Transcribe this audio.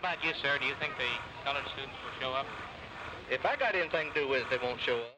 about you, sir? Do you think the colored students will show up? If I got anything to do with it, they won't show up.